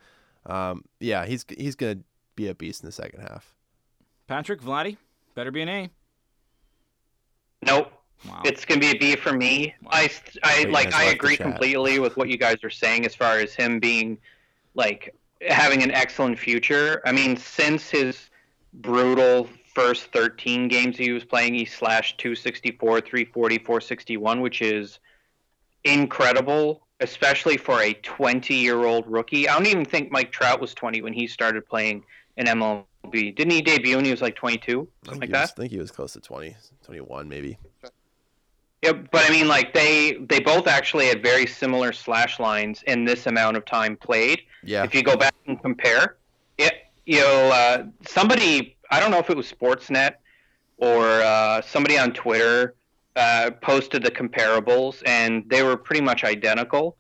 Um, yeah, he's he's gonna be a beast in the second half. Patrick Vladdy better be an A. Nope. Wow. It's gonna be a B for me. I, I Wait, like I agree completely with what you guys are saying as far as him being like having an excellent future. I mean, since his brutal first 13 games he was playing, he slashed 264, 340, 461, which is incredible, especially for a 20 year old rookie. I don't even think Mike Trout was 20 when he started playing in MLB. Didn't he debut when he was like 22, I something like that? was, I think he was close to 20, 21 maybe. Yeah, but I mean, like they they both actually had very similar slash lines in this amount of time played. Yeah. If you go back and compare, it you know uh, somebody I don't know if it was Sportsnet or uh, somebody on Twitter uh, posted the comparables, and they were pretty much identical.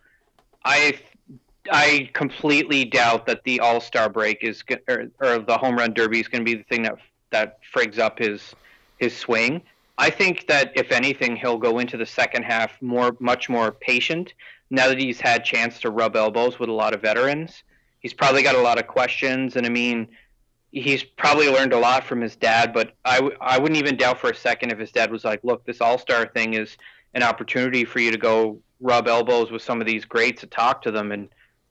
I I completely doubt that the All Star break is or, or the home run derby is going to be the thing that that frigs up his his swing. I think that if anything, he'll go into the second half more, much more patient. Now that he's had chance to rub elbows with a lot of veterans, he's probably got a lot of questions, and I mean, he's probably learned a lot from his dad. But I, w- I wouldn't even doubt for a second if his dad was like, "Look, this All Star thing is an opportunity for you to go rub elbows with some of these greats to talk to them and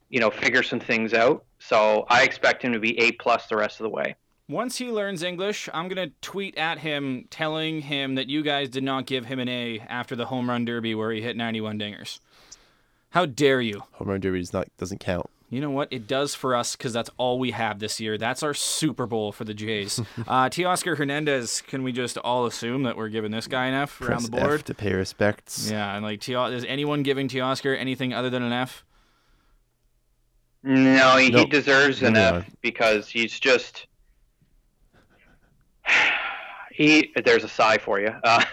you know figure some things out." So I expect him to be A plus the rest of the way. Once he learns English, I'm going to tweet at him telling him that you guys did not give him an A after the home run derby where he hit 91 dingers. How dare you? Home run derby does not doesn't count. You know what? It does for us because that's all we have this year. That's our Super Bowl for the Jays. uh, Teoscar Hernandez, can we just all assume that we're giving this guy an F around the board? F to pay respects. Yeah, and like, Teo- is anyone giving Teoscar anything other than an F? No, he, he deserves an Moving F on. because he's just he. There's a sigh for you. Uh,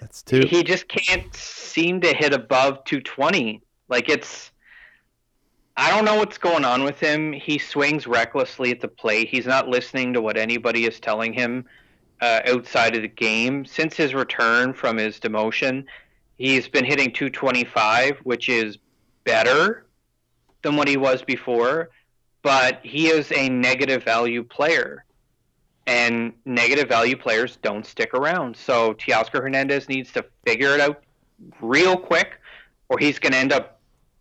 That's two. he just can't seem to hit above 220. Like it's. I don't know what's going on with him. He swings recklessly at the plate. He's not listening to what anybody is telling him uh, outside of the game. Since his return from his demotion, he's been hitting 225, which is better than what he was before, but he is a negative value player. And negative value players don't stick around. So Teoscar Hernandez needs to figure it out real quick, or he's going to end up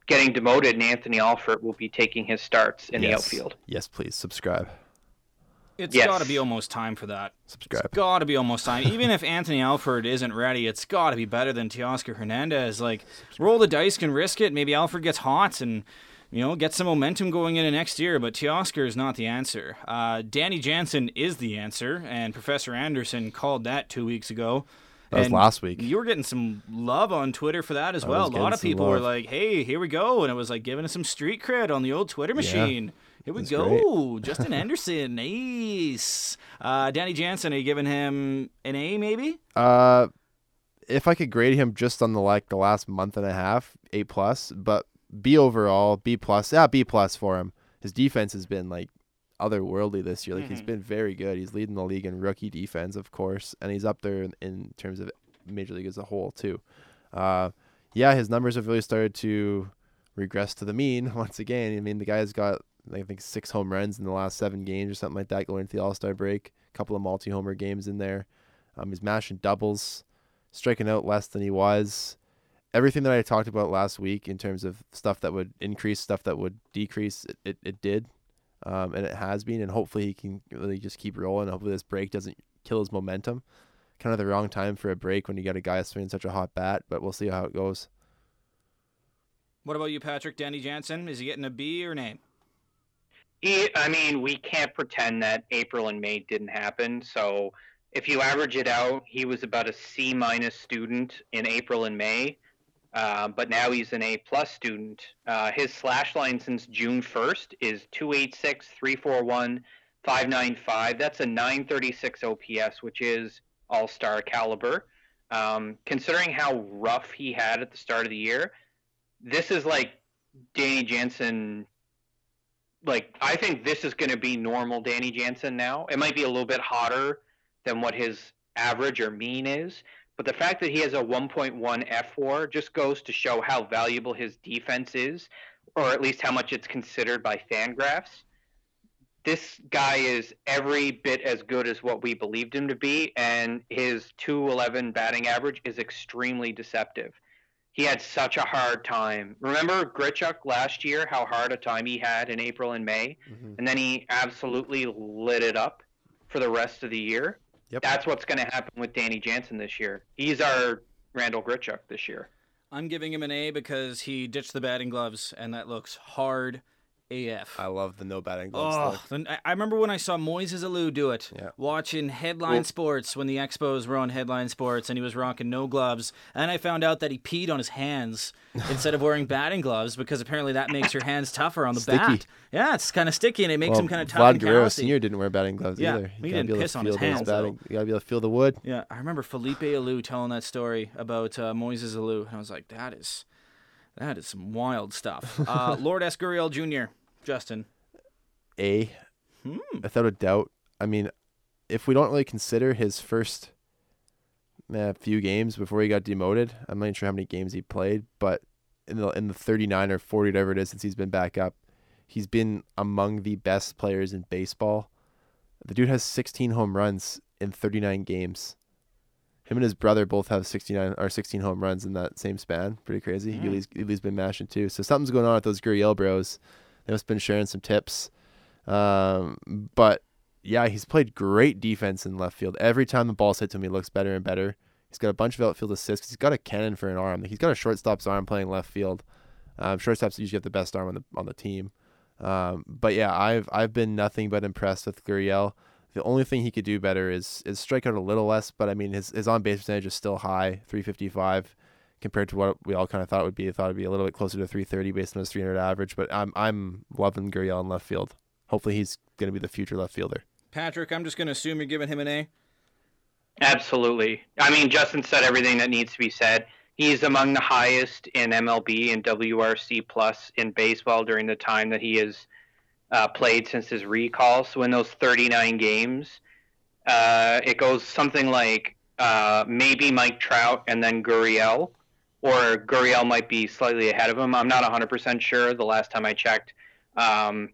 getting demoted, and Anthony Alford will be taking his starts in the outfield. Yes, please subscribe. It's Yes. got to be almost time for that. Subscribe. It's got to be almost time. Even if Anthony Alford isn't ready, it's got to be better than Teoscar Hernandez. Like, roll the dice, can risk it. Maybe Alford gets hot and, you know, get some momentum going into next year. But Teoscar is not the answer. Uh, Danny Jansen is the answer, and Professor Anderson called that two weeks ago. That was last week. You were getting some love on Twitter for that as I well. A lot of people were like, "Hey, here we go," and it was like giving us some street cred on the old Twitter machine. Here we That's go, Justin Anderson, nice. Uh, Danny Jansen, are you giving him an A maybe? Uh, if I could grade him just on the like the last month and a half, A plus, but B overall, B plus. Yeah, B plus for him. His defense has been like otherworldly this year. Like he's Mhm. been very good. He's leading the league in rookie defense, of course, and he's up there in, in terms of major league as a whole too. Uh, yeah, his numbers have really started to regress to the mean once again. I mean, the guy's got I think six home runs in the last seven games or something like that going into the All Star break. A couple of multi homer games in there. Um, he's mashing doubles, striking out less than he was. Everything that I talked about last week in terms of stuff that would increase, stuff that would decrease, it, it, it did. Um, and it has been. And hopefully he can really just keep rolling. Hopefully this break doesn't kill his momentum. Kind of the wrong time for a break when you got a guy swinging such a hot bat, but we'll see how it goes. What about you, Patrick? Danny Jansen, is he getting a B or an A? He, I mean, we can't pretend that April and May didn't happen. So if you average it out, he was about a C minus student in April and May, uh, but now he's an A plus student. Uh, his slash line since June 1st is 286, 341, 595. That's a 936 OPS, which is all star caliber. Um, considering how rough he had at the start of the year, this is like Danny Jansen like I think this is going to be normal Danny Jansen now. It might be a little bit hotter than what his average or mean is, but the fact that he has a 1.1 fWAR just goes to show how valuable his defense is, or at least how much it's considered by Fangraphs. This guy is every bit as good as what we believed him to be, and his 211 batting average is extremely deceptive he had such a hard time. Remember Grichuk last year, how hard a time he had in April and May, Mhm. and then he absolutely lit it up for the rest of the year. Yep. That's what's going to happen with Danny Jansen this year. He's our Randall Grichuk this year. I'm giving him an A because he ditched the batting gloves, and that looks hard AF. I love the no batting gloves. Oh, look. I- I remember when I saw Moises Alou do it. Yeah. Watching Headline Well- Sports when the Expos were on Headline Sports and he was rocking no gloves. And I found out that he peed on his hands instead of wearing batting gloves because apparently that makes your hands tougher on the Sticky. bat. Yeah, it's kind of sticky and it makes Well, him kind of tough Vladimir Guerrero. Senior didn't wear batting gloves Yeah, either. he You gotta didn't piss on his hands, batting. You gotta be able to feel the wood. Yeah, I remember Felipe Alou telling that story about uh, Moises Alou, and I was like, that is, that is some wild stuff. Uh, Lourdes Gurriel Jr., Justin. A, Hmm. without a doubt. I mean, if we don't really consider his first uh, few games before he got demoted, I'm not even sure how many games he played, but in the in the 39 or 40 whatever it is since he's been back up, he's been among the best players in baseball. The dude has 16 home runs in 39 games. Him and his brother both have 69 or 16 home runs in that same span. Pretty crazy. Mm. Yuli's, Yuli's been mashing too. So something's going on with those Gurriel bros. They must have been sharing some tips. Um, but yeah, he's played great defense in left field. Every time the ball's hit to him, he looks better and better. He's got a bunch of outfield assists. He's got a cannon for an arm. He's got a shortstop's arm playing left field. Um, shortstops usually have the best arm on the on the team. Um, but yeah, I've I've been nothing but impressed with Gurriel. The only thing he could do better is is strike out a little less, but I mean his his on base percentage is still high, 355, compared to what we all kind of thought it would be. I thought it'd be a little bit closer to 330 based on his 300 average. But I'm I'm loving Gurriel in left field. Hopefully he's going to be the future left fielder. Patrick, I'm just going to assume you're giving him an A. Absolutely. I mean, Justin said everything that needs to be said. He's among the highest in MLB and WRC plus in baseball during the time that he has uh, played since his recall. So in those 39 games, uh, it goes something like uh, maybe Mike Trout and then Gurriel, or Gurriel might be slightly ahead of him. I'm not 100% sure. The last time I checked, um,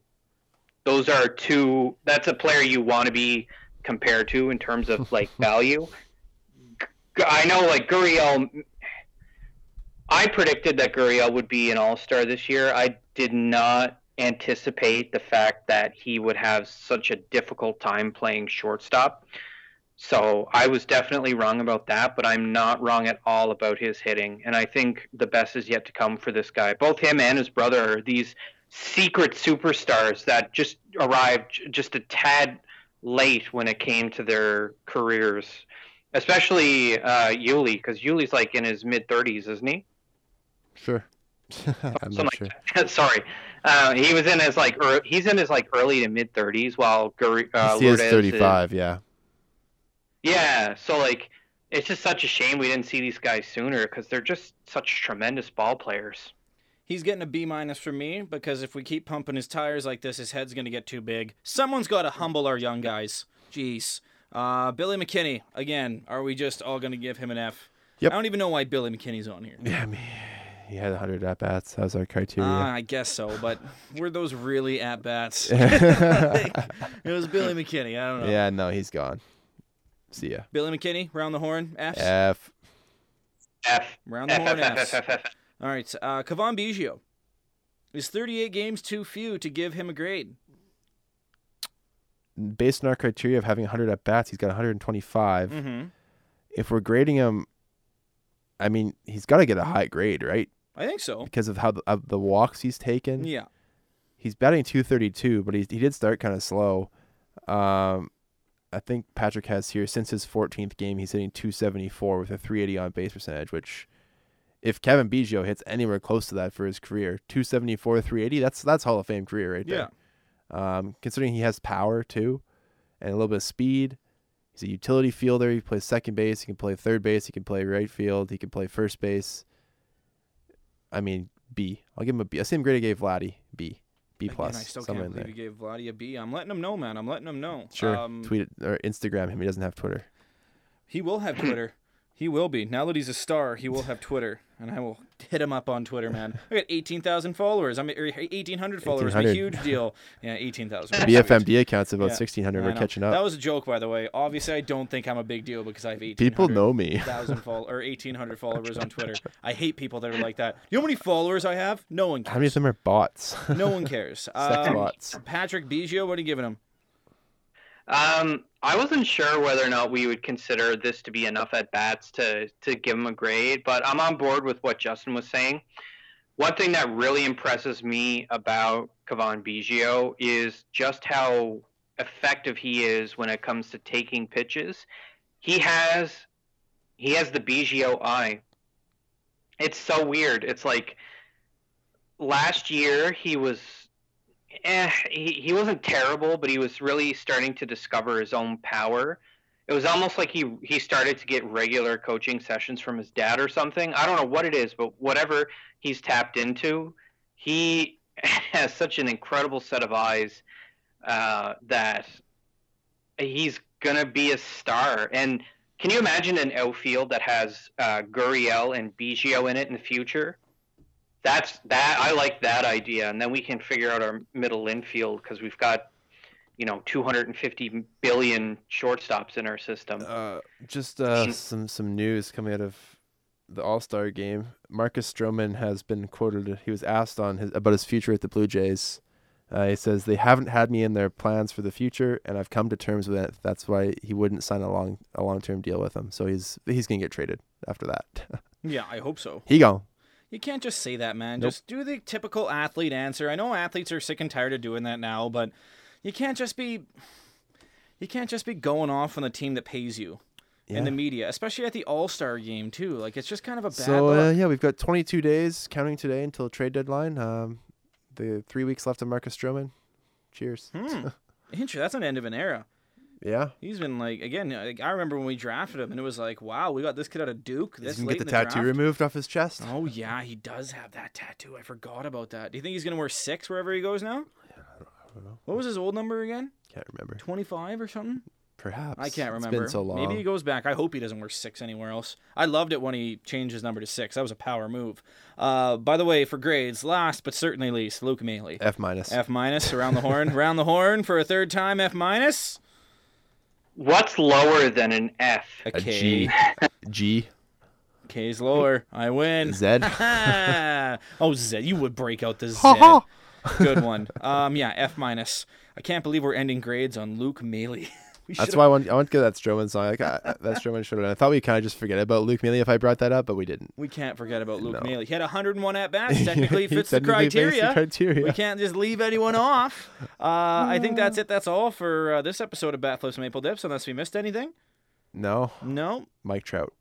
those are two. That's a player you want to be compared to in terms of like value. I know like Gurriel. I predicted that Gurriel would be an All Star this year. I did not anticipate the fact that he would have such a difficult time playing shortstop. So I was definitely wrong about that, but I'm not wrong at all about his hitting. And I think the best is yet to come for this guy. Both him and his brother are these secret superstars that just arrived just a tad late when it came to their careers, especially uh, Yuli, because Yuli's like in his mid 30s, isn't he? Sure. I'm Something not sure. like. Sorry, uh, he was in his like er, he's in his like early to mid 30s, while Guri, uh, he is Lourdes 35. Yeah. yeah, so like it's just such a shame we didn't see these guys sooner because they're just such tremendous ball players. He's getting a B minus from me because if we keep pumping his tires like this, his head's going to get too big. Someone's got to humble our young guys. Jeez. Uh, Billy McKinney, again, are we just all going to give him an F? Yep. I don't even know why Billy McKinney's on here. Yeah. I mean, he had 100 at bats. That was our criteria. Uh, I guess so, but were those really at bats? it was Billy McKinney. I don't know. yeah. No, he's gone. See ya. Billy McKinney, round the horn. F's. F. F. Round the F, horn. F, F, F, F, F. All right. Uh, Cavan Biggio. Is 38 games too few to give him a grade? Based on our criteria of having 100 at bats, he's got 125. Mm-hmm. If we're grading him, I mean, he's got to get a high grade, right? I think so. Because of how the, of the walks he's taken. Yeah. He's batting 232, but he he did start kind of slow. Um, I think Patrick has here since his 14th game, he's hitting 274 with a 380 on base percentage, which if Cavan Biggio hits anywhere close to that for his career, 274 380, that's that's Hall of Fame career right Yeah. there. Um, considering he has power too, and a little bit of speed. He's a utility fielder. He plays second base. He can play third base. He can play right field. He can play first base. I mean, B. I'll give him a B. I same grade I gave Vladdy. B. B plus. Again. I still can't in believe there. you gave Vladdy a B. I'm letting him know, man. I'm letting him know. Sure. Um, Tweet it or Instagram him. He doesn't have Twitter. He will have Twitter. he will be. Now that he's a star, he will have Twitter, and I will hit him up on Twitter, man. I got 18,000 followers. I'm 1,800 followers. I'm a huge deal. Yeah, 18,000. BFMD accounts about Yeah, 1,600. We're catching up. That was a joke, by the way. Obviously, I don't think I'm a big deal because I have 1,800. People know me. Thousand follow or 1,800 followers on Twitter. I hate people that are like that. You know how many followers I have? No one Cares. How many of them are bots? No one cares. Sex Um, bots. Patrick Biggio, what are you giving him? Um, I wasn't sure whether or not we would consider this to be enough at bats to to give him a grade, but I'm on board with what Justin was saying. One thing that really impresses me about Cavan Biggio is just how effective he is when it comes to taking pitches. He has he has the Biggio eye. It's so weird. It's like last year he was eh, he, he wasn't terrible, but he was really starting to discover his own power. It was almost like he he started to get regular coaching sessions from his dad or something. I don't know what it is, but whatever he's tapped into, he has such an incredible set of eyes uh, that he's gonna be a star. And can you imagine an outfield that has uh, Gurriel and Biggio in it in the future? That's that. I like that idea, and then we can figure out our middle infield because we've got, you know, 250 billion shortstops in our system. Uh, just uh, some some news coming out of the All Star game. Marcus Stroman has been quoted. He was asked on his about his future at the Blue Jays. Uh, he says they haven't had me in their plans for the future, and I've come to terms with it. That's why he wouldn't sign a long a long term deal with them. So he's he's gonna get traded after that. Yeah, I hope so. he gone. You can't just say that, man. Nope. Just do the typical athlete answer. I know athletes are sick and tired of doing that now, but you can't just be you can't just be going off on the team that pays you in the media, especially at the All-Star game too. Like it's just kind of a bad So uh, yeah, we've got 22 days counting today until trade deadline. Um, the three weeks left of Marcus Stroman. Cheers. Hmm. Interesting. That's an end of an era. Yeah. He's been like again. Like, I remember when we drafted him, and it was like, wow, we got this kid out of Duke. He's This gonna get the the tattoo draft. removed off his chest. Oh yeah, he does have that tattoo. I forgot about that. Do you think he's gonna wear six wherever he goes now? I don't know. What was his old number again? Can't remember. Twenty-five or something? Perhaps. I can't It's remember. been so long. Maybe he goes back. I hope he doesn't wear six anywhere else. I loved it when he changed his number to six. That was a power move. Uh, by the way, for grades, last but certainly least, Luke Maile. F minus. F minus around the horn. around the horn for a third time. F minus. What's lower than an F? A A K. G. G. is lower. I win. Z. oh, Z. You would break out the Z. Ha ha. Good one. Um, yeah, F minus. I can't believe we're ending grades on Luke Maile. That's why I want, I want to get that Stroman song. Like, I, that Stroman should have. I thought we kind of just forget about Luke Maile if I brought that up, but we didn't. We can't forget about Luke No. Maile. He had 101 at bats. Technically, fits the technically the criteria. criteria. We can't just leave anyone off. Uh, I think that's it. That's all for uh, this episode of Bat Flips Maple Dips. Unless we missed anything. No, No. Mike Trout.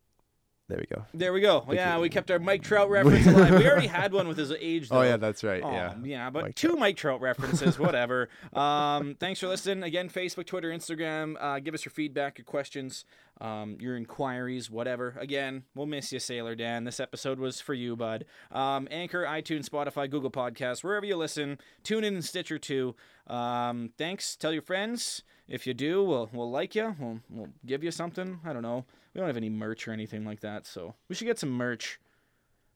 There we go. There we go. Thank yeah, you. we kept our Mike Trout reference alive. We already had one with his age. Though. Oh yeah, that's right. Oh, yeah. yeah, but Mike two Trout. Mike Trout references, whatever. um, thanks for listening. Again, Facebook, Twitter, Instagram. Uh, give us your feedback, your questions, um, your inquiries, whatever. Again, we'll miss you, Sailor Dan. This episode was for you, bud. Um, Anchor, iTunes, Spotify, Google Podcasts, wherever you listen. Tune in and Stitcher too. Um, thanks. Tell your friends. If you do, we'll we'll like you. We'll we'll give you something. I don't know. We don't have any merch or anything like that, so we should get some merch,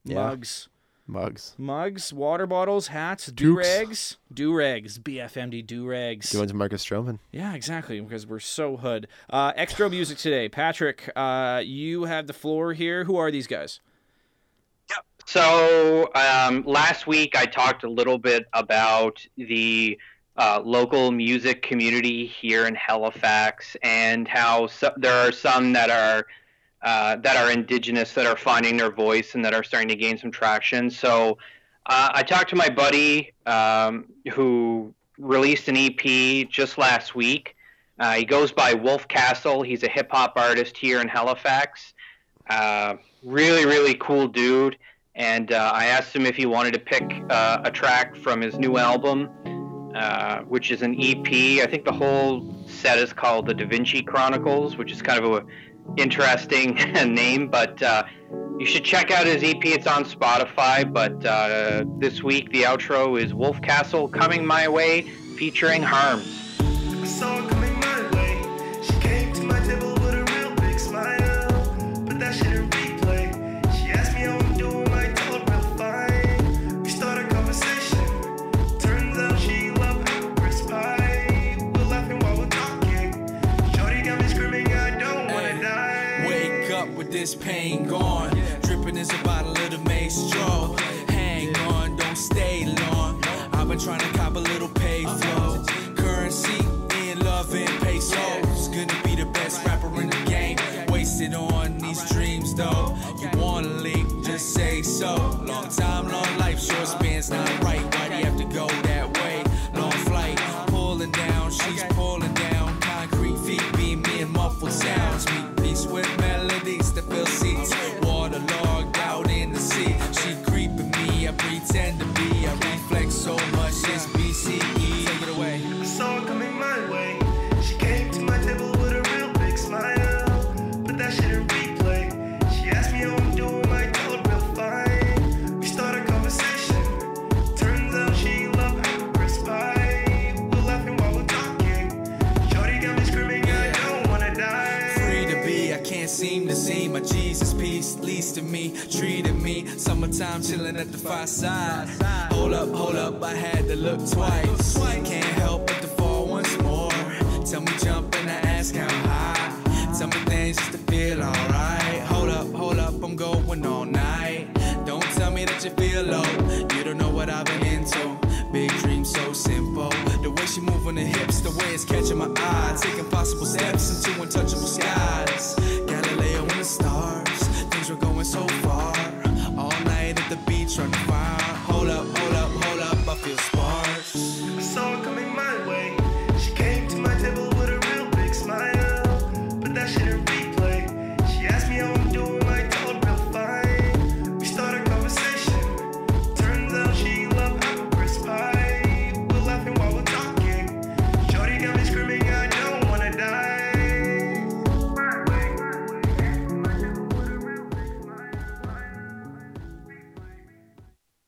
Yeah. mugs. Mugs. Mugs, water bottles, hats, do rags, do rags, BFMD do rags. Going to Marcus Stroman. Yeah, exactly, because we're so hood. Uh, extra music today. Patrick, uh, you have the floor here. Who are these guys? So um, last week I talked a little bit about the uh, local music community here in Halifax and how so- there are some that are uh, that are indigenous that are finding their voice and that are starting to gain some traction. So uh, I talked to my buddy um, who released an EP just last week. Uh, he goes by Wolf Castle. He's a hip hop artist here in Halifax. Uh, really, really cool dude and uh, I asked him if he wanted to pick a track from his new album, uh, which is an EP. I think the whole set is called the Da Vinci Chronicles, which is kind of a interesting name, but uh, you should check out his EP. It's on Spotify. But uh, this week, the outro is Wolf Castle Coming My Way, featuring Harms. This pain gone. Dripping is a bottle of the mace straw. Hang on, don't stay long. I've been trying to cop a little pay flow. Currency in love and pesos. Gonna be the best rapper in the game. Wasted on these dreams though. You wanna leave, just say so. Long time, long life, short spans not right.